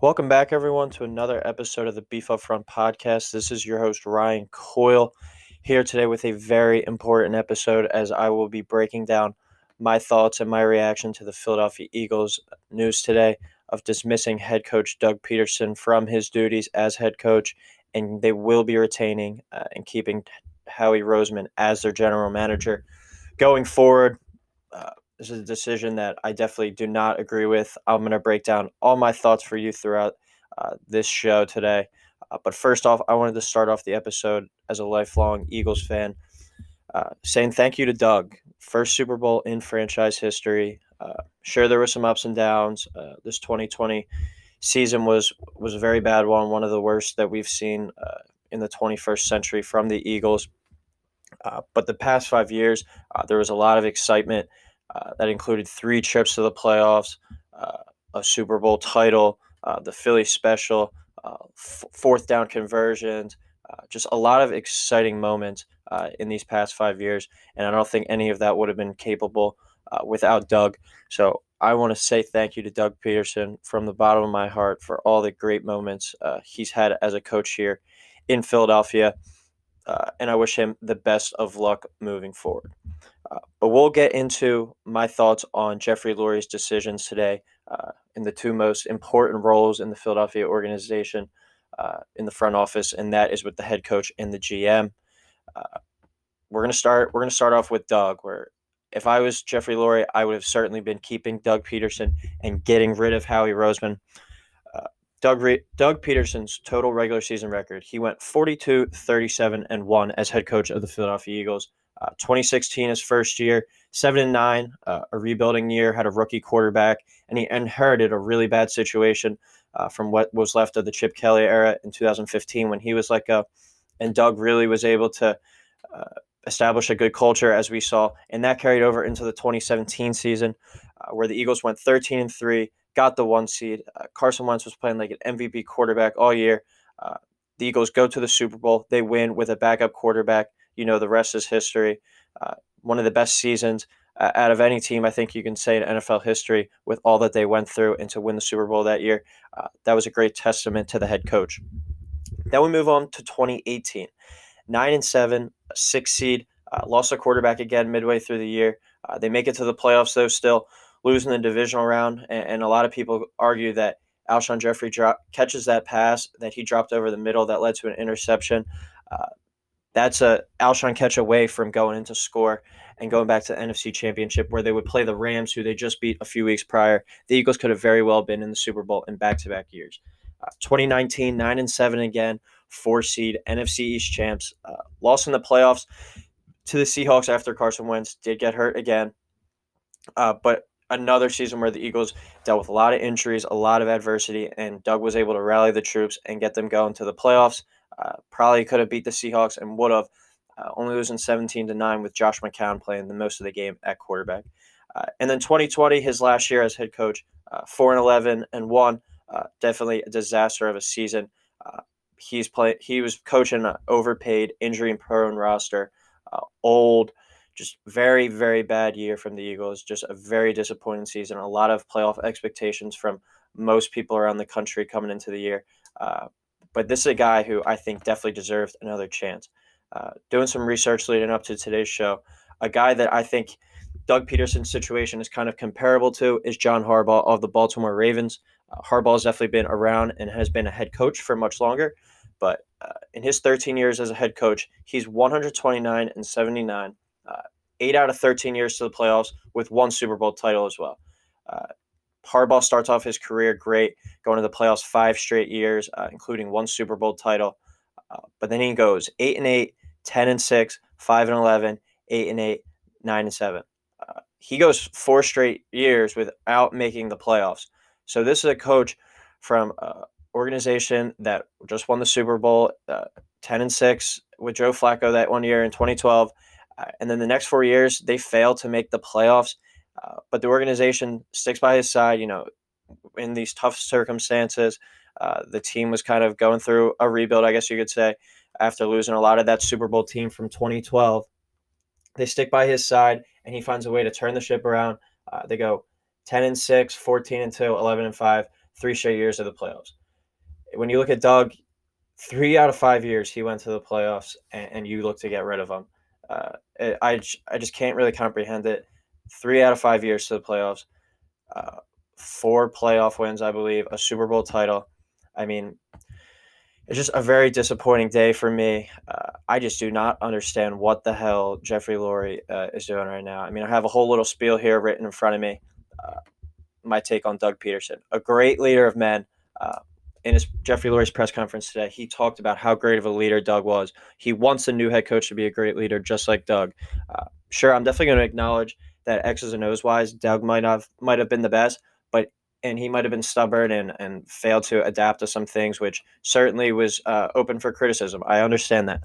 Welcome back, everyone, to another episode of the Beef Up Front podcast. This is your host, Ryan Coyle, here today with a very important episode as I will be breaking down my thoughts and my reaction to the Philadelphia Eagles news today of dismissing head coach Doug Pederson from his duties as head coach, and they will be retaining uh, and keeping Howie Roseman as their general manager going forward. Uh, this is a decision that I definitely do not agree with. I'm going to break down all my thoughts for you throughout uh, this show today. Uh, but first off, I wanted to start off the episode as a lifelong Eagles fan, uh, saying thank you to Doug. First Super Bowl in franchise history. Uh, sure, there were some ups and downs. Uh, this 2020 season was was a very bad one, one of the worst that we've seen in the 21st century from the Eagles. But the past five years, there was a lot of excitement. Uh, that included three trips to the playoffs, uh, a Super Bowl title, uh, the Philly special, uh, f- fourth down conversions, uh, just a lot of exciting moments in these past five years. And I don't think any of that would have been capable without Doug. So I want to say thank you to Doug Pederson from the bottom of my heart for all the great moments he's had as a coach here in Philadelphia. And I wish him the best of luck moving forward. Uh, but we'll get into my thoughts on Jeffrey Lurie's decisions today uh, in the two most important roles in the Philadelphia organization uh, in the front office, and that is with the head coach and the GM. Uh, we're gonna start. We're gonna start off with Doug. Where if I was Jeffrey Lurie, I would have certainly been keeping Doug Pederson and getting rid of Howie Roseman. Doug, Re- Doug Pederson's total regular season record, he went 42, 37, and 1 as head coach of the Philadelphia Eagles. Uh, 2016, his first year, seven and nine, uh, a rebuilding year, had a rookie quarterback, and he inherited a really bad situation uh, from what was left of the Chip Kelly era in 2015 when he was let go. And Doug really was able to uh, establish a good culture, as we saw, and that carried over into the 2017 season, uh, where the Eagles went 13 and three, got the one seed. Uh, Carson Wentz was playing like an MVP quarterback all year. the Eagles go to the Super Bowl. They win with a backup quarterback you know the rest is history. Uh, one of the best seasons uh, out of any team, I think you can say in NFL history, with all that they went through and to win the Super Bowl that year. Uh, that was a great testament to the head coach. Then we move on to 2018, nine and seven, six seed, uh, lost a quarterback again midway through the year. Uh, they make it to the playoffs though, still losing the divisional round, and, and a lot of people argue that Alshon drop, catches that pass that he dropped over the middle that led to an interception. Uh, that's a Alshon catch away from going into score and going back to the NFC Championship where they would play the Rams, who they just beat a few weeks prior. The Eagles could have very well been in the Super Bowl in back-to-back years. Uh, 2019, nine and seven again, four seed NFC East champs. Uh, lost in the playoffs to the Seahawks after Carson Wentz did get hurt again, uh, but another season where the Eagles dealt with a lot of injuries, a lot of adversity, and Doug was able to rally the troops and get them going to the playoffs. Uh, probably could have beat the Seahawks and would have, uh, only losing 17 to 9 with Josh McCown playing the most of the game at quarterback. Uh, and then 2020, his last year as head coach, uh, 4 and 11 and 1. Uh, definitely a disaster of a season. Uh, he's play, he was coaching an overpaid, injury prone roster, old, just very, very bad year from the Eagles. Just a very disappointing season. A lot of playoff expectations from most people around the country coming into the year. Uh, but this is a guy who I think definitely deserved another chance. Uh, doing some research leading up to today's show, a guy that I think Doug Pederson's situation is kind of comparable to is John Harbaugh of the Baltimore Ravens. Uh, Harbaugh has definitely been around and has been a head coach for much longer, but uh, in his 13 years as a head coach, he's 129 and 79, uh, eight out of 13 years to the playoffs with one Super Bowl title as well. Uh, Harbaugh starts off his career great, going to the playoffs five straight years, uh, including one Super Bowl title. Uh, but then he goes 8 and 8, 10 and 6, 5 and 11, 8 and 8, 9 and 7. Uh, he goes four straight years without making the playoffs. So this is a coach from an organization that just won the Super Bowl, uh, 10 and 6 with Joe Flacco that one year in 2012. Uh, and then the next four years, they fail to make the playoffs uh, but the organization sticks by his side. You know, in these tough circumstances, uh, the team was kind of going through a rebuild, I guess you could say, after losing a lot of that Super Bowl team from 2012. They stick by his side, and he finds a way to turn the ship around. Uh, they go 10 and 6, 14 and 2, 11 and 5, three straight years of the playoffs. When you look at Doug, three out of five years he went to the playoffs, and, and you look to get rid of him. Uh, I, I just can't really comprehend it. Three out of five years to the playoffs, uh, four playoff wins, I believe, a Super Bowl title. I mean, it's just a very disappointing day for me. Uh, I just do not understand what the hell Jeffrey Lurie uh, is doing right now. I mean, I have a whole little spiel here written in front of me. Uh, my take on Doug Pederson, a great leader of men. In his Jeffrey Lurie's press conference today, he talked about how great of a leader Doug was. He wants a new head coach to be a great leader, just like Doug. Uh, sure, I'm definitely going to acknowledge that X's and O's wise, Doug might have might have been the best, but and he might have been stubborn and and failed to adapt to some things, which certainly was uh, open for criticism. I understand that.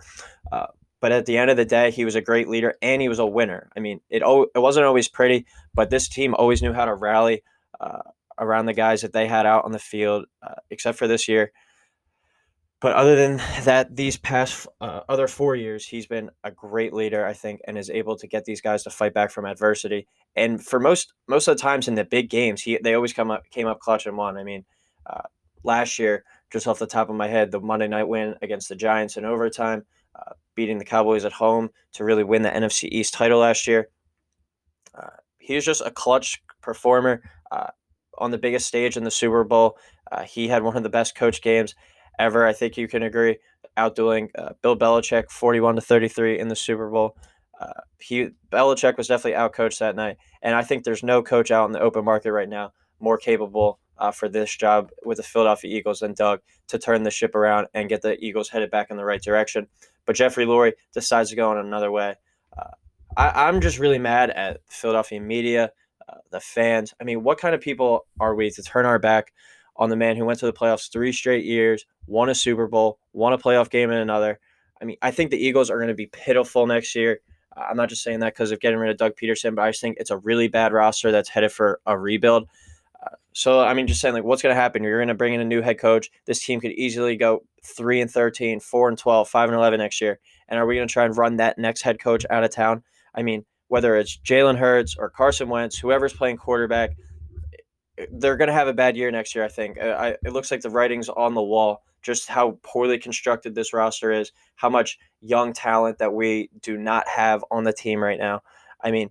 Uh, but at the end of the day, he was a great leader and he was a winner. I mean, it it wasn't always pretty, but this team always knew how to rally uh, around the guys that they had out on the field, uh, except for this year. But other than that, these past uh, other four years, he's been a great leader, I think, and is able to get these guys to fight back from adversity. And for most most of the times in the big games, he they always come up came up clutch and won. I mean, uh, last year, just off the top of my head, the Monday night win against the Giants in overtime, uh, beating the Cowboys at home to really win the NFC East title last year. Uh, he was just a clutch performer uh, on the biggest stage in the Super Bowl. Uh, he had one of the best coach games ever. I think you can agree. Outdoing uh, Bill Belichick, forty-one to thirty-three in the Super Bowl. Uh, he Belichick was definitely outcoached that night, and I think there's no coach out in the open market right now more capable uh, for this job with the Philadelphia Eagles than Doug to turn the ship around and get the Eagles headed back in the right direction. But Jeffrey Lurie decides to go in another way. Uh, I, I'm just really mad at Philadelphia media, the fans. I mean, what kind of people are we to turn our back on the man who went to the playoffs three straight years, won a Super Bowl, won a playoff game in another? I mean, I think the Eagles are going to be pitiful next year. I'm not just saying that because of getting rid of Doug Pederson, but I just think it's a really bad roster that's headed for a rebuild. Uh, so I mean, just saying, like, what's going to happen? You're going to bring in a new head coach. This team could easily go three and 13, four and 12, five and 11 next year. And are we going to try and run that next head coach out of town? I mean, whether it's Jalen Hurts or Carson Wentz, whoever's playing quarterback, they're going to have a bad year next year. I think. Uh, I, it looks like the writing's on the wall. Just how poorly constructed this roster is, how much young talent that we do not have on the team right now. I mean,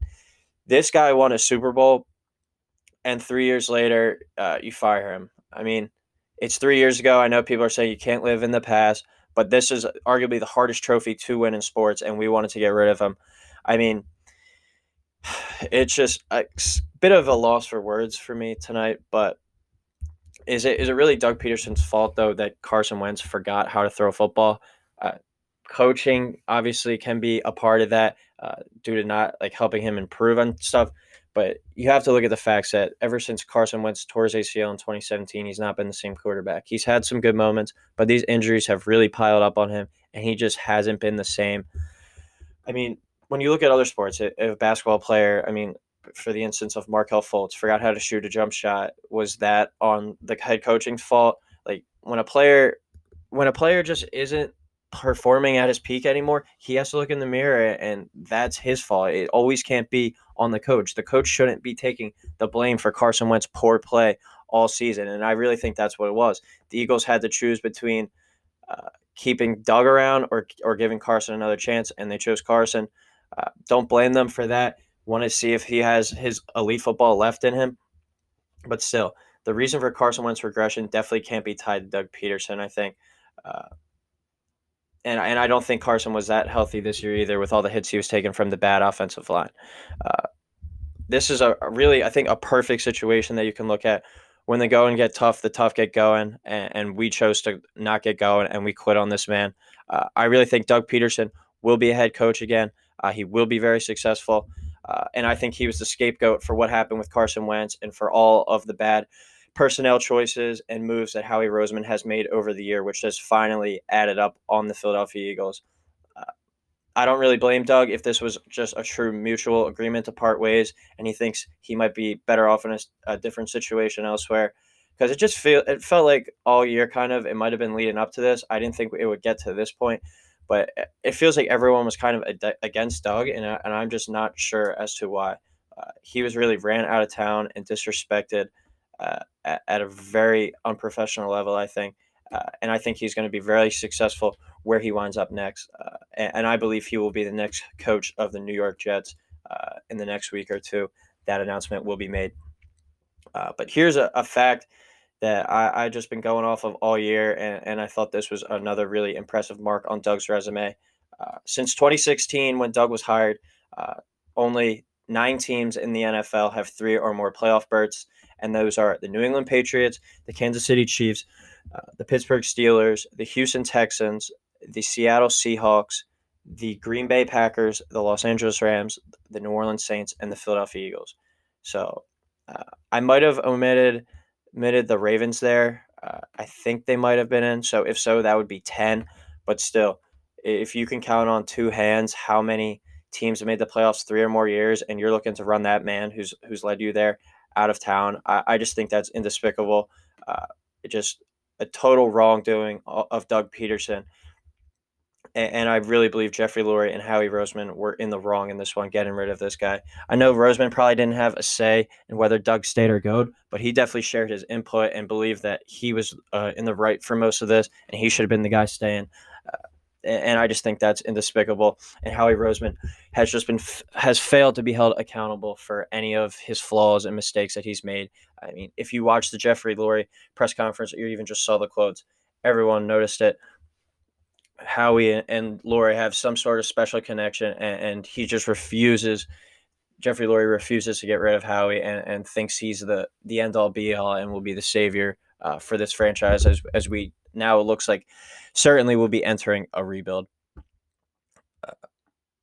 this guy won a Super Bowl, and three years later, uh, you fire him. I mean, it's three years ago. I know people are saying you can't live in the past, but this is arguably the hardest trophy to win in sports, and we wanted to get rid of him. I mean, it's just a bit of a loss for words for me tonight. But is it is it really Doug Pederson's fault though that Carson Wentz forgot how to throw football? Uh, coaching obviously can be a part of that uh, due to not like helping him improve on stuff. But you have to look at the facts that ever since Carson Wentz tore his ACL in 2017, he's not been the same quarterback. He's had some good moments, but these injuries have really piled up on him, and he just hasn't been the same. I mean, when you look at other sports, a basketball player, I mean, for the instance of Markelle Fultz, forgot how to shoot a jump shot, was that on the head coaching's fault? Like when a player, when a player just isn't performing at his peak anymore, he has to look in the mirror, and that's his fault. It always can't be on the coach. The coach shouldn't be taking the blame for Carson Wentz's poor play all season, and I really think that's what it was. The Eagles had to choose between. Uh, keeping Doug around or or giving Carson another chance, and they chose Carson. Uh, don't blame them for that. Want to see if he has his elite football left in him. But still, the reason for Carson Wentz's regression definitely can't be tied to Doug Pederson, I think. Uh, and, and I don't think Carson was that healthy this year either with all the hits he was taking from the bad offensive line. Uh, this is a, a really, I think, a perfect situation that you can look at when they go and get tough, the tough get going, and, and, we chose to not get going and we quit on this man. Uh, I really think Doug Pederson will be a head coach again. Uh, he will be very successful. Uh, and I think he was the scapegoat for what happened with Carson Wentz and for all of the bad personnel choices and moves that Howie Roseman has made over the year, which has finally added up on the Philadelphia Eagles. Uh, I don't really blame Doug if this was just a true mutual agreement to part ways and he thinks he might be better off in a, a different situation elsewhere. Because it just feel it felt like all year kind of it might have been leading up to this. I didn't think it would get to this point, but it feels like everyone was kind of ad- against Doug, and, I, and I'm just not sure as to why. Uh, he was really ran out of town and disrespected uh, at, at, a very unprofessional level, I think. Uh, and I think he's going to be very successful where he winds up next. Uh, and, and, I believe he will be the next coach of the New York Jets uh, in the next week or two. That announcement will be made. Uh, but here's a, a fact that I, I just been going off of all year, and, and I thought this was another really impressive mark on Doug's resume. Uh, since 2016, when Doug was hired, uh, only nine teams in the NFL have three or more playoff berths, and those are the New England Patriots, the Kansas City Chiefs, uh, the Pittsburgh Steelers, the Houston Texans, the Seattle Seahawks, the Green Bay Packers, the Los Angeles Rams, the New Orleans Saints, and the Philadelphia Eagles. So uh, I might have omitted omitted the Ravens there. Uh, I think they might have been in. So if so, that would be ten. But still, if you can count on two hands how many teams have made the playoffs three or more years, and you're looking to run that man who's who's led you there out of town, I, I just think that's indespicable. Uh, just a total wrongdoing of Doug Pederson and, and I really believe Jeffrey Lurie and Howie Roseman were in the wrong in this one, getting rid of this guy. I know Roseman probably didn't have a say in whether Doug stayed or go, but he definitely shared his input and believed that he was uh, in the right for most of this, and he should have been the guy staying. Uh, and I just think that's indespicable. And Howie Roseman has just been has failed to be held accountable for any of his flaws and mistakes that he's made. I mean, if you watch the Jeffrey Lurie press conference or even just saw the quotes, everyone noticed it. Howie and Lurie have some sort of special connection, and, and, he just refuses. Jeffrey Lurie refuses to get rid of Howie and, and thinks he's the the end all be all and will be the savior uh, for this franchise as as we now it looks like certainly will be entering a rebuild. Uh,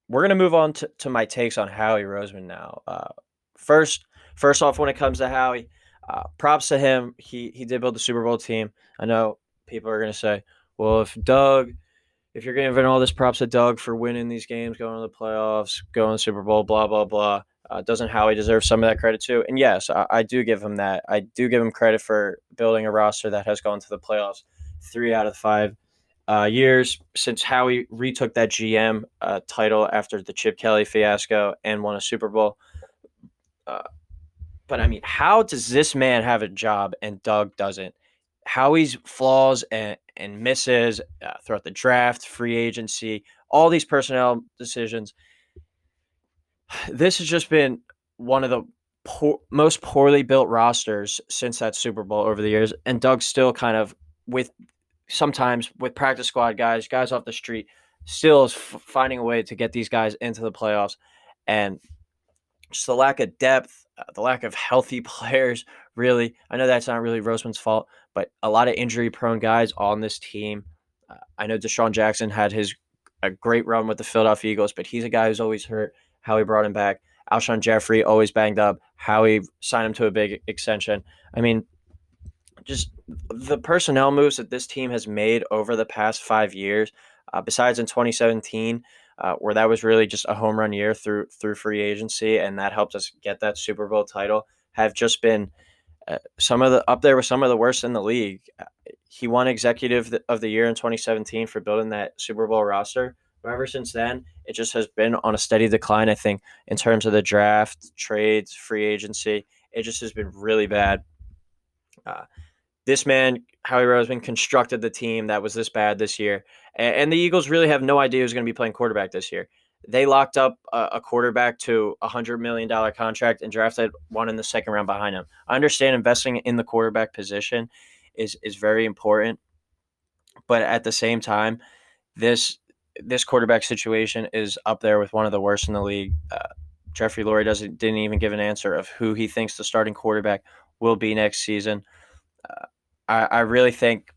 we're gonna move on to, to my takes on Howie Roseman now. Uh, first, first off, when it comes to Howie, uh, props to him. He he did build the Super Bowl team. I know people are gonna say, well, if Doug if you're giving all this props to Doug for winning these games, going to the playoffs, going to the Super Bowl, blah blah blah, uh, doesn't Howie deserve some of that credit too? And yes, I, I, do give him that. I do give him credit for building a roster that has gone to the playoffs three out of five uh, years since Howie retook that GM uh, title after the Chip Kelly fiasco and won a Super Bowl. Uh, but I mean, how does this man have a job and Doug doesn't? Howie's flaws and, and misses uh, throughout the draft, free agency, all these personnel decisions. This has just been one of the poor, most poorly built rosters since that Super Bowl over the years. And Doug still kind of with sometimes with practice squad guys, guys off the street, still is f- finding a way to get these guys into the playoffs. And just the lack of depth, uh, the lack of healthy players, really. I know that's not really Roseman's fault, but a lot of injury prone guys on this team. Uh, I know DeSean Jackson had his a great run with the Philadelphia Eagles, but he's a guy who's always hurt. How he brought him back. Alshon Jeffery always banged up. How he signed him to a big extension. I mean, just the personnel moves that this team has made over the past five years. Uh, besides in 2017, uh, where that was really just a home run year through through free agency, and that helped us get that Super Bowl title, have just been uh, some of the up there with some of the worst in the league. Uh, he won executive of the year in 2017 for building that Super Bowl roster. But ever since then, it just has been on a steady decline. I think in terms of the draft, trades, free agency, it just has been really bad. Uh, this man, Howie Roseman, constructed the team that was this bad this year, and, and the Eagles really have no idea who's going to be playing quarterback this year they locked up a, a quarterback to a hundred million dollar contract and drafted one in the second round behind him. I understand investing in the quarterback position is is very important, but at the same time, this this quarterback situation is up there with one of the worst in the league. Uh, Jeffrey Lurie doesn't didn't even give an answer of who he thinks the starting quarterback will be next season. Uh, I, I really think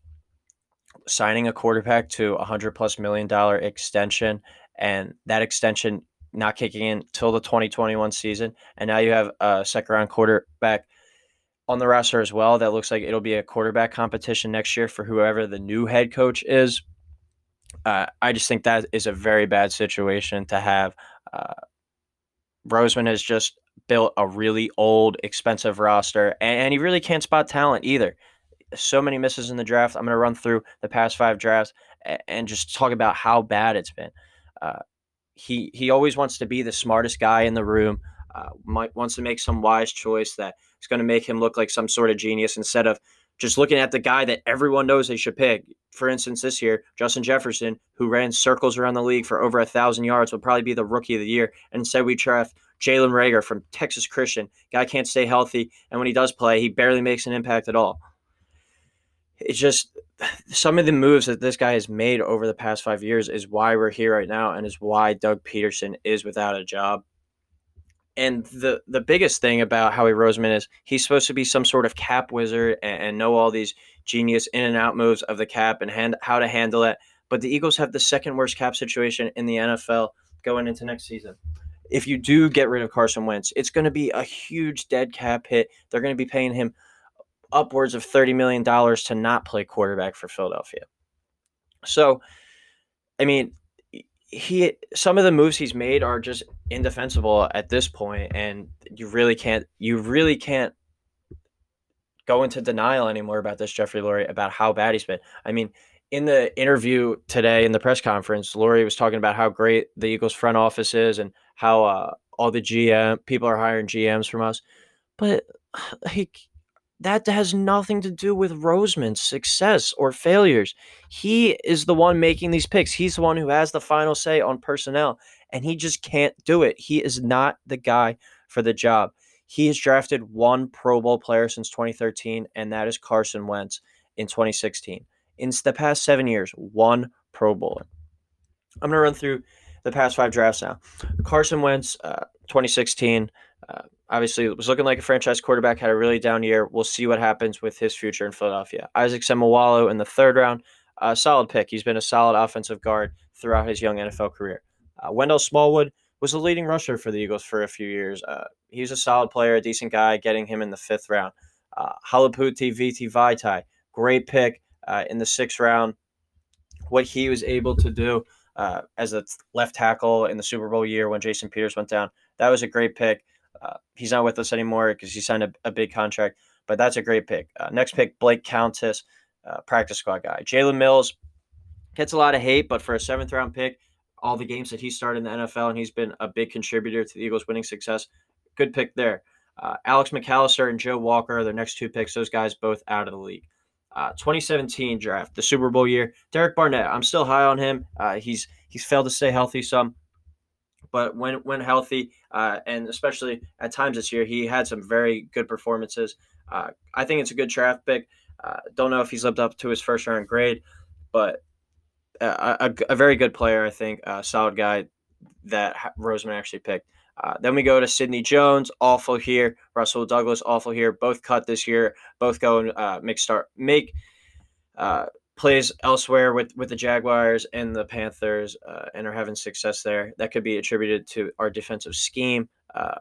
signing a quarterback to a hundred plus million dollar extension and that extension not kicking in till the 2021 season. And now you have a second round quarterback on the roster as well. That looks like it'll be a quarterback competition next year for whoever the new head coach is. Uh, I just think that is a very bad situation to have. Uh, Roseman has just built a really old, expensive roster, and, and he really can't spot talent either. So many misses in the draft. I'm going to run through the past five drafts, and just talk about how bad it's been. Uh, he he always wants to be the smartest guy in the room. Uh, might wants to make some wise choice that is going to make him look like some sort of genius instead of just looking at the guy that everyone knows they should pick. For instance, this year, Justin Jefferson, who ran circles around the league for over a thousand yards, will probably be the rookie of the year. And instead, we draft Jalen Reagor from Texas Christian. Guy can't stay healthy, and when he does play, he barely makes an impact at all. It's just some of the moves that this guy has made over the past five years is why we're here right now, and is why Doug Pederson is without a job. And the the biggest thing about Howie Roseman is he's supposed to be some sort of cap wizard and, and know all these genius in and out moves of the cap and hand, how to handle it. But the Eagles have the second worst cap situation in the NFL going into next season if you do get rid of Carson Wentz, it's going to be a huge dead cap hit. They're going to be paying him upwards of $30 million to not play quarterback for Philadelphia. So, I mean, he some of the moves he's made are just indefensible at this point and you really can't you really can't go into denial anymore about this Jeffrey Lurie about how bad he's been. I mean, in the interview today in the press conference, Lurie was talking about how great the Eagles front office is and how uh, all the GM people are hiring GMs from us, but like that has nothing to do with Roseman's success or failures. He is the one making these picks. He's the one who has the final say on personnel, and he just can't do it. He is not the guy for the job. He has drafted one Pro Bowl player since 2013, and that is Carson Wentz in 2016. In the past seven years, one Pro Bowler. I'm going to run through the past five drafts now. Carson Wentz, uh, 2016. Uh, obviously, was looking like a franchise quarterback, had a really down year. We'll see what happens with his future in Philadelphia. Isaac Seumalo in the third round, uh, solid pick. He's been a solid offensive guard throughout his young NFL career. Uh, Wendell Smallwood was the leading rusher for the Eagles for a few years. Uh, he's a solid player, a decent guy, getting him in the fifth round. Uh, Halapoulivaati Viti Vaitai, great pick uh, in the sixth round. What he was able to do uh, as a left tackle in the Super Bowl year when Jason Peters went down. That was a great pick. Uh, he's not with us anymore because he signed a, a, big contract, but that's a great pick. Uh, next pick, Blake Countess, uh, practice squad guy. Jalen Mills gets a lot of hate, but for a seventh round pick, all the games that he started in the NFL, and he's been a big contributor to the Eagles' winning success. Good pick there. Uh, Alex McCalister and Joe Walker are their next two picks. Those guys both out of the league. Uh, 2017 draft, the Super Bowl year. Derek Barnett, I'm still high on him. He's he's failed to stay healthy some, but when when healthy, uh, and especially at times this year, he had some very good performances. Uh, I think it's a good draft pick. Uh, don't know if he's lived up to his first round grade, but a, a, a very good player. I think a solid guy that Roseman actually picked. Uh, then we go to Sidney Jones, awful here. Rasul Douglas, awful here. Both cut this year. Both go and uh, make start make uh, plays elsewhere with with the Jaguars and the Panthers, uh, and are having success there. That could be attributed to our defensive scheme, uh,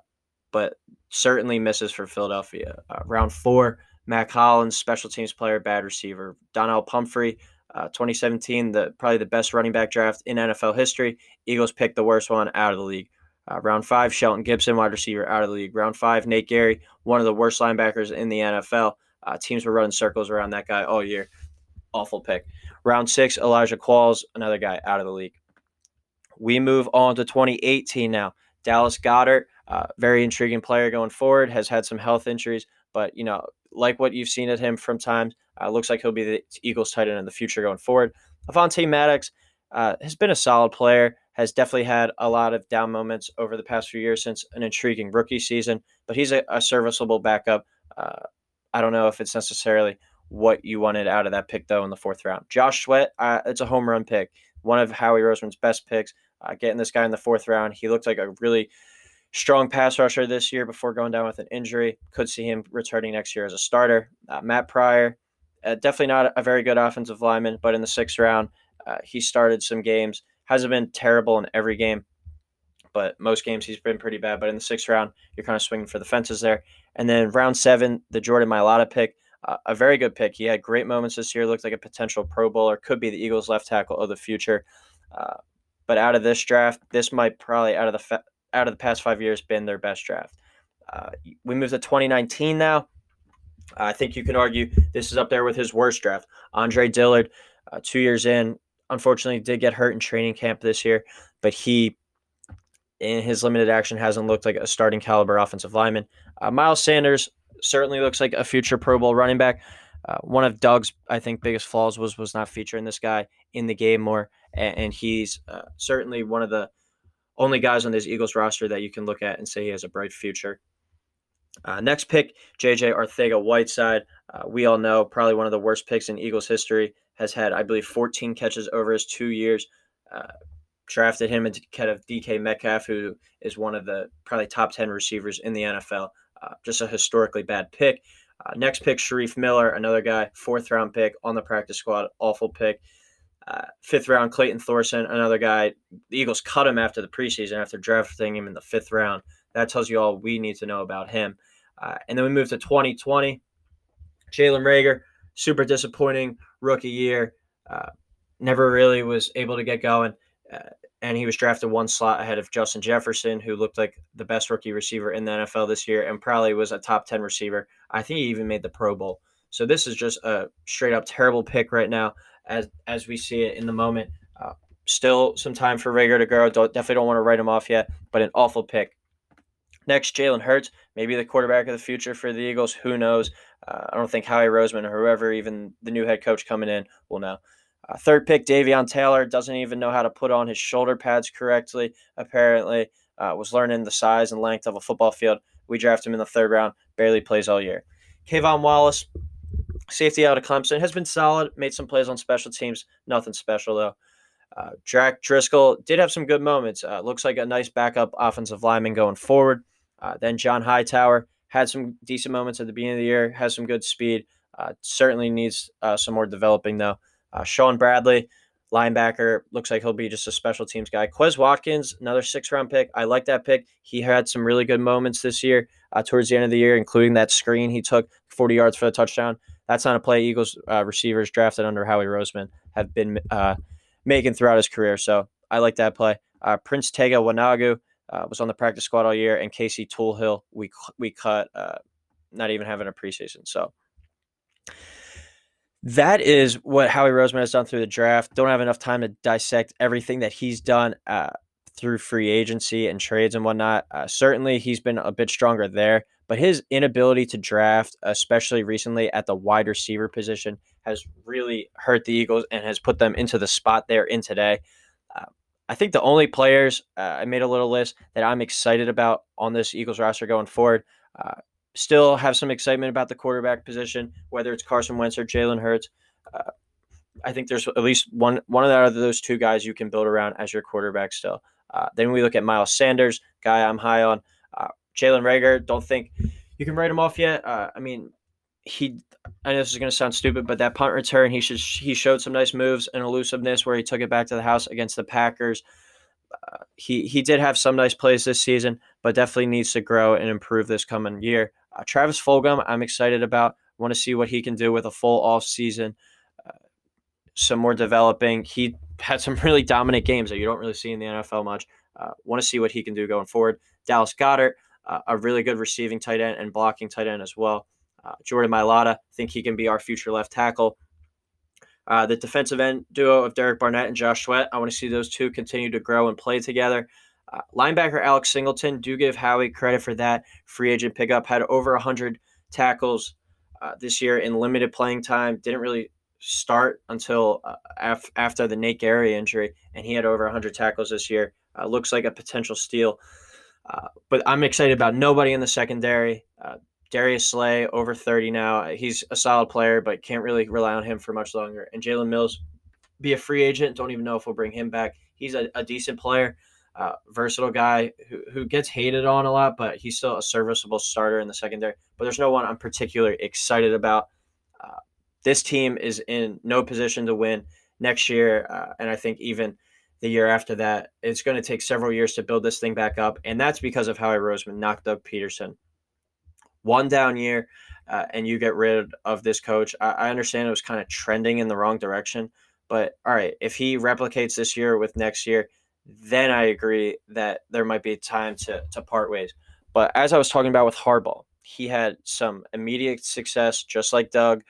but certainly misses for Philadelphia. Uh, round four, Mack Hollins, special teams player, bad receiver. Donnell Pumphrey. 2017, the probably the best running back draft in NFL history. Eagles picked the worst one out of the league. Uh, round five, Shelton Gibson, wide receiver, out of the league. Round five, Nate Gerry, one of the worst linebackers in the NFL. Uh, teams were running circles around that guy all year. Awful pick. Round six, Elijah Qualls, another guy out of the league. We move on to 2018 now. Dallas Goedert, uh, very intriguing player going forward, has had some health injuries, but you know, like what you've seen at him from time, uh, looks like he'll be the Eagles tight end in the future going forward. Avonte Maddox uh, has been a solid player has definitely had a lot of down moments over the past few years since an intriguing rookie season, but he's a, a serviceable backup. Uh, I don't know if it's necessarily what you wanted out of that pick, though, in the fourth round. Josh Sweat, uh, it's a home run pick, one of Howie Roseman's best picks. Uh, getting this guy in the fourth round, he looked like a really strong pass rusher this year before going down with an injury. Could see him returning next year as a starter. Uh, Matt Pryor, uh, definitely not a very good offensive lineman, but in the sixth round, uh, he started some games hasn't been terrible in every game, but most games he's been pretty bad. But in the sixth round, you're kind of swinging for the fences there. And then round seven, the Jordan Mailata pick, a very good pick. He had great moments this year. Looked like a potential Pro Bowler. Could be the Eagles' left tackle of the future. Uh, but out of this draft, this might probably out of the fa- out of the past five years been their best draft. Uh, we move to 2019 now. I think you can argue this is up there with his worst draft. Andre Dillard, uh, two years in, unfortunately did get hurt in training camp this year, but he in his limited action hasn't looked like a starting caliber offensive lineman. Uh, Miles Sanders certainly looks like a future Pro Bowl running back. Uh, one of Doug's, I think, biggest flaws was was not featuring this guy in the game more, and, and he's uh, certainly one of the only guys on this Eagles roster that you can look at and say he has a bright future. Uh, next pick, JJ Arcega-Whiteside. Uh, we all know probably one of the worst picks in Eagles history. Has had, I believe, 14 catches over his two years. Uh, drafted him kind of DK Metcalf, who is one of the probably top 10 receivers in the NFL. Uh, just a historically bad pick. Uh, next pick, Shareef Miller, another guy, fourth round pick on the practice squad, awful pick. Uh, fifth round, Clayton Thorson, another guy. The Eagles cut him after the preseason after drafting him in the fifth round. That tells you all we need to know about him. Uh, and then we move to 2020. Jalen Reagor, super disappointing rookie year. Uh, never really was able to get going. Uh, and he was drafted one slot ahead of Justin Jefferson, who looked like the best rookie receiver in the NFL this year and probably was a top 10 receiver. I think he even made the Pro Bowl. So this is just a straight up terrible pick right now as as we see it in the moment. Uh, still some time for Reagor to grow. Don't, definitely don't want to write him off yet, but an awful pick. Next, Jalen Hurts, maybe the quarterback of the future for the Eagles. Who knows? Uh, I don't think Howie Roseman or whoever, even the new head coach coming in, will know. Uh, third pick, Davion Taylor doesn't even know how to put on his shoulder pads correctly. Apparently, uh, was learning the size and length of a football field. We draft him in the third round. Barely plays all year. K'Von Wallace, safety out of Clemson, has been solid. Made some plays on special teams. Nothing special though. Uh, Jack Driscoll did have some good moments. Uh, looks like a nice backup offensive lineman going forward. Uh, then John Hightower had some decent moments at the beginning of the year. Has some good speed. Uh, certainly needs uh, some more developing though. Uh, Shaun Bradley, linebacker, looks like he'll be just a special teams guy. Quez Watkins, another six round pick. I like that pick. He had some really good moments this year uh, towards the end of the year, including that screen he took 40 yards for the touchdown. That's not a play Eagles uh, receivers drafted under Howie Roseman have been uh, making throughout his career. So I like that play. Uh, Prince Tega Wanogho uh, was on the practice squad all year, and Casey Toohill we we cut, not even having a preseason. So that is what Howie Roseman has done through the draft. Don't have enough time to dissect everything that he's done uh, through free agency and trades and whatnot. Uh, certainly, he's been a bit stronger there, but his inability to draft, especially recently at the wide receiver position, has really hurt the Eagles and has put them into the spot they're in today. Uh, I think the only players uh, I made a little list that I'm excited about on this Eagles roster going forward uh, still have some excitement about the quarterback position, whether it's Carson Wentz or Jalen Hurts. Uh, I think there's at least one one of those two guys you can build around as your quarterback still. Uh, then we look at Miles Sanders, guy I'm high on. Uh, Jalen Reagor, don't think you can write him off yet. Uh, I mean, he. I know this is going to sound stupid, but that punt return, he should he showed some nice moves and elusiveness where he took it back to the house against the Packers. Uh, he he did have some nice plays this season, but definitely needs to grow and improve this coming year. Uh, Travis Fulgham, I'm excited about. Want to see what he can do with a full off season. Uh, some more developing. He had some really dominant games that you don't really see in the NFL much. Uh, Want to see what he can do going forward. Dallas Goedert, uh, a really good receiving tight end and blocking tight end as well. Uh, Jordan Mailata, think he can be our future left tackle. Uh, the defensive end duo of Derek Barnett and Josh Sweat, I want to see those two continue to grow and play together. Uh, linebacker Alex Singleton, do give Howie credit for that. Free agent pickup had over 100 tackles uh, this year in limited playing time. Didn't really start until uh, af- after the Nate Gerry injury, and he had over 100 tackles this year. Uh, looks like a potential steal. Uh, but I'm excited about nobody in the secondary. Uh, Darius Slay, over 30 now. He's a solid player, but can't really rely on him for much longer. And Jalen Mills, be a free agent. Don't even know if we'll bring him back. He's a, a decent player uh, versatile guy who, who gets hated on a lot, but he's still a serviceable starter in the secondary. But there's no one I'm particularly excited about. Uh, this team is in no position to win next year, uh, and I think even the year after that, it's going to take several years to build this thing back up, and that's because of Howie Roseman knocked up Pederson. One down year, uh, and you get rid of this coach. I, I understand it was kind of trending in the wrong direction, but all right, if he replicates this year with next year, then I agree that there might be time to to part ways. But as I was talking about with Harbaugh, he had some immediate success, just like Doug.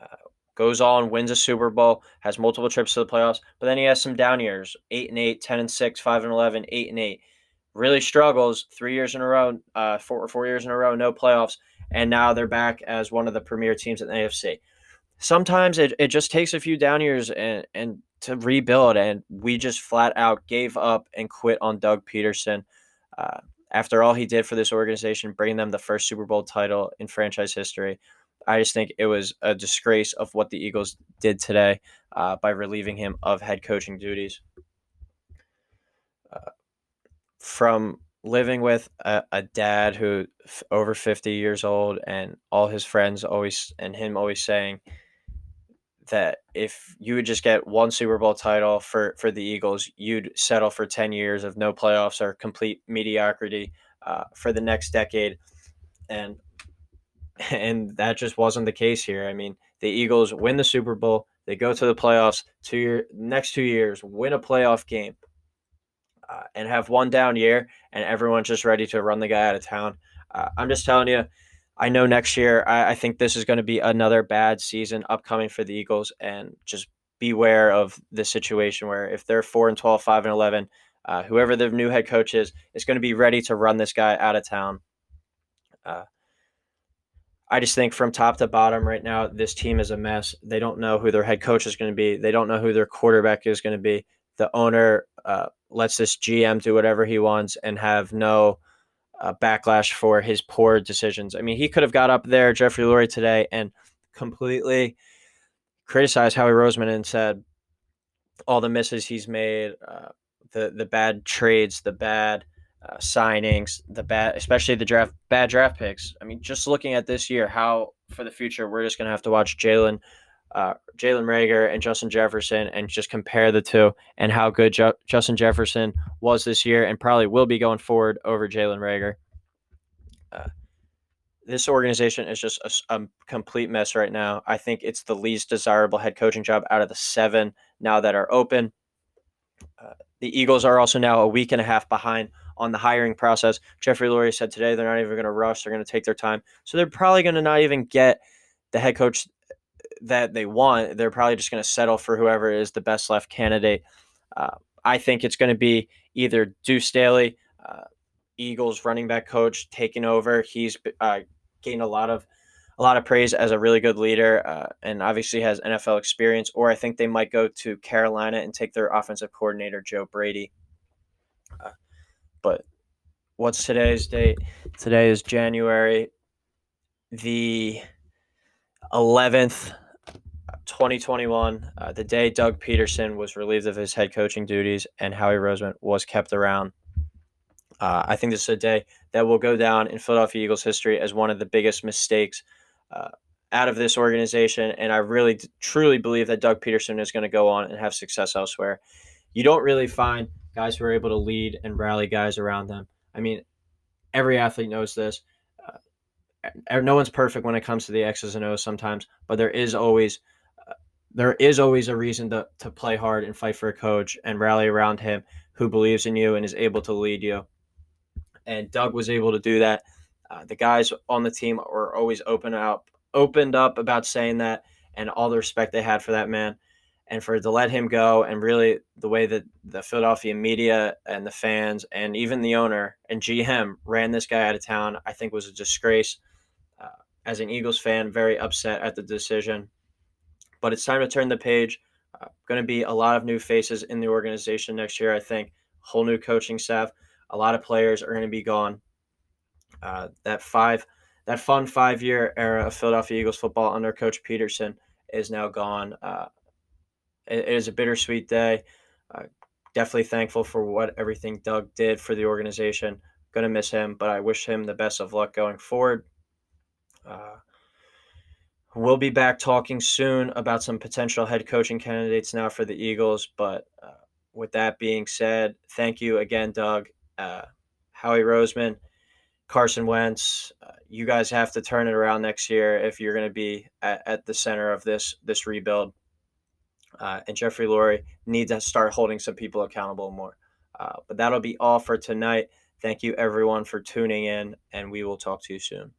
Uh, goes on, wins a Super Bowl, has multiple trips to the playoffs, but then he has some down years 8 and 8, 10 and 6, 5 and 11, 8 and 8. Really struggles three years in a row, uh, four, four years in a row, no playoffs. And now they're back as one of the premier teams in the AFC. Sometimes it, it just takes a few down years and, and to rebuild. And we just flat out gave up and quit on Doug Pederson. Uh, after all he did for this organization, bringing them the first Super Bowl title in franchise history. I just think it was a disgrace of what the Eagles did today uh, by relieving him of head coaching duties. Uh, from living with a, a dad who f- over 50 years old and all his friends always and him always saying that if you would just get one Super Bowl title for for the Eagles, you'd settle for 10 years of no playoffs or complete mediocrity uh, for the next decade. And and that just wasn't the case here. I mean, the Eagles win the Super Bowl, they go to the playoffs two year next two years, win a playoff game, uh, and have one down year, and everyone's just ready to run the guy out of town. Uh, I'm just telling you, I know next year, I, I think this is going to be another bad season upcoming for the Eagles, and just beware of the situation where if they're 4 and 12, 5 and 11, uh, whoever the new head coach is, is going to be ready to run this guy out of town. Uh, I just think from top to bottom right now, this team is a mess. They don't know who their head coach is going to be. They don't know who their quarterback is going to be. The owner uh, lets this GM do whatever he wants and have no uh, backlash for his poor decisions. I mean, he could have got up there, Jeffrey Lurie, today and completely criticized Howie Roseman and said all the misses he's made, uh, the the bad trades, the bad uh, signings, the bad, especially the draft, bad draft picks. I mean, just looking at this year, how for the future we're just going to have to watch Jalen, uh, Jalen Reagor and Justin Jefferson, and just compare the two and how good Ju- Justin Jefferson was this year, and probably will be going forward over Jalen Reagor. Uh, this organization is just a, a, complete mess right now. I think it's the least desirable head coaching job out of the seven now that are open. Uh, the Eagles are also now a week and a half behind on the hiring process. Jeffrey Lurie said today they're not even going to rush; they're going to take their time. So they're probably going to not even get the head coach that they want. They're probably just going to settle for whoever is the best left candidate. Uh, I think it's going to be either Deuce Staley, uh, Eagles running back coach, taking over. He's uh, gained a lot of a lot of praise as a really good leader, uh, and obviously has NFL experience. Or I think they might go to Carolina and take their offensive coordinator Joe Brady. Uh, but what's today's date? Today is January the 11th, 2021, uh, the day Doug Pederson was relieved of his head coaching duties and Howie Roseman was kept around. Uh, I think this is a day that will go down in Philadelphia Eagles history as one of the biggest mistakes uh, out of this organization. And I really, truly believe that Doug Pederson is going to go on and have success elsewhere. You don't really find guys who are able to lead and rally guys around them. I mean, every athlete knows this. Uh, no one's perfect when it comes to the X's and O's sometimes, but there is always there is always a reason to, to play hard and fight for a coach and rally around him who believes in you and is able to lead you. And Doug was able to do that. Uh, the guys on the team were always open up, opened up about saying that, and all the respect they had for that man and for to let him go and really the way that the Philadelphia media and the fans and even the owner and GM ran this guy out of town, I think was a disgrace. Uh, as an Eagles fan, very upset at the decision. But it's time to turn the page. Uh, going to be a lot of new faces in the organization next year. I think whole new coaching staff. A lot of players are going to be gone. Uh, that five, that fun five-year era of Philadelphia Eagles football under Coach Pederson is now gone. Uh, it is a bittersweet day. Uh, definitely thankful for what everything Doug did for the organization. Gonna miss him, but I wish him the best of luck going forward. We'll be back talking soon about some potential head coaching candidates now for the Eagles. But uh, with that being said, thank you again, Doug, uh, Howie Roseman, Carson Wentz. Uh, you guys have to turn it around next year if you're going to be at, at the center of this this rebuild uh, and Jeffrey Lurie needs to start holding some people accountable more. Uh, but that'll be all for tonight. Thank you, everyone, for tuning in, and we will talk to you soon.